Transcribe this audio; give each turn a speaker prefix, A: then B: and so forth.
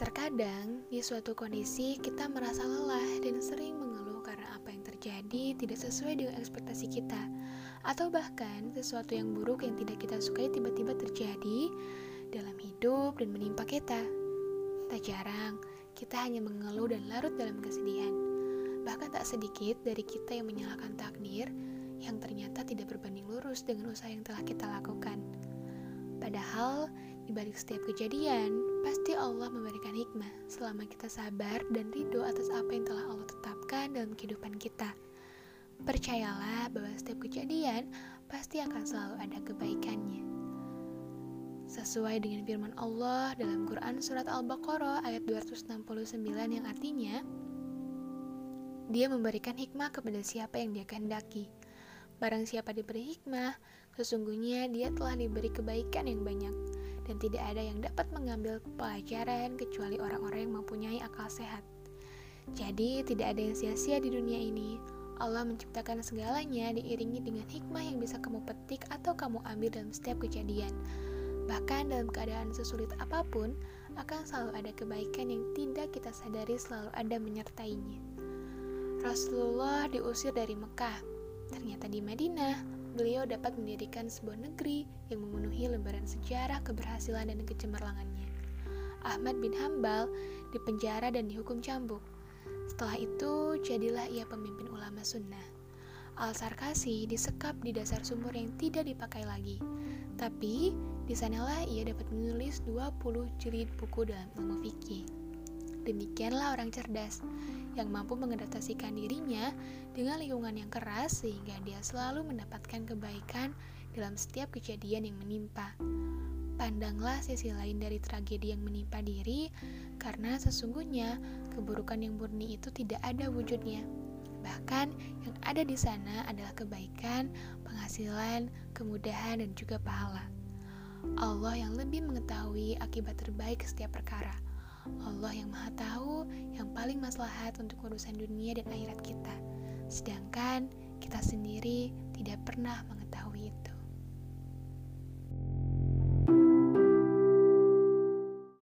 A: Terkadang, di suatu kondisi kita merasa lelah dan sering mengeluh karena apa yang terjadi tidak sesuai dengan ekspektasi kita, atau bahkan sesuatu yang buruk yang tidak kita sukai tiba-tiba terjadi dalam hidup dan menimpa kita. Tak jarang, kita hanya mengeluh dan larut dalam kesedihan. Bahkan tak sedikit dari kita yang menyalahkan takdir yang ternyata tidak berbanding lurus dengan usaha yang telah kita lakukan. Padahal, di balik setiap kejadian, pasti Allah memberikan hikmah selama kita sabar dan ridho atas apa yang telah Allah tetapkan dalam kehidupan kita. Percayalah bahwa setiap kejadian pasti akan selalu ada kebaikannya. Sesuai dengan firman Allah dalam Quran Surat Al-Baqarah ayat 269 yang artinya, Dia memberikan hikmah kepada siapa yang dia kehendaki. Barang siapa diberi hikmah, sesungguhnya dia telah diberi kebaikan yang banyak, dan tidak ada yang dapat mengambil pelajaran kecuali orang-orang yang mempunyai akal sehat. Jadi, tidak ada yang sia-sia di dunia ini. Allah menciptakan segalanya diiringi dengan hikmah yang bisa kamu petik atau kamu ambil dalam setiap kejadian. Bahkan dalam keadaan sesulit apa pun, akan selalu ada kebaikan yang tidak kita sadari selalu ada menyertainya. Rasulullah diusir dari Mekah Ternyata di Madinah, beliau dapat mendirikan sebuah negeri yang memenuhi lembaran sejarah keberhasilan dan kecemerlangannya. Ahmad bin Hambal dipenjara dan dihukum cambuk. Setelah itu, jadilah ia pemimpin ulama sunnah. Al-Sarkasi disekap di dasar sumur yang tidak dipakai lagi. Tapi, di sanalah ia dapat menulis 20 jilid buku dalam ilmu fikih. Demikianlah orang cerdas yang mampu mengadaptasikan dirinya dengan lingkungan yang keras sehingga dia selalu mendapatkan kebaikan dalam setiap kejadian yang menimpa. Pandanglah sisi lain dari tragedi yang menimpa diri, karena sesungguhnya keburukan yang murni itu tidak ada wujudnya. Bahkan yang ada di sana adalah kebaikan, penghasilan, kemudahan, dan juga pahala. Allah yang lebih mengetahui akibat terbaik setiap perkara. Allah yang maha tahu yang paling maslahat untuk urusan dunia dan akhirat kita. Sedangkan kita sendiri tidak pernah mengetahui itu.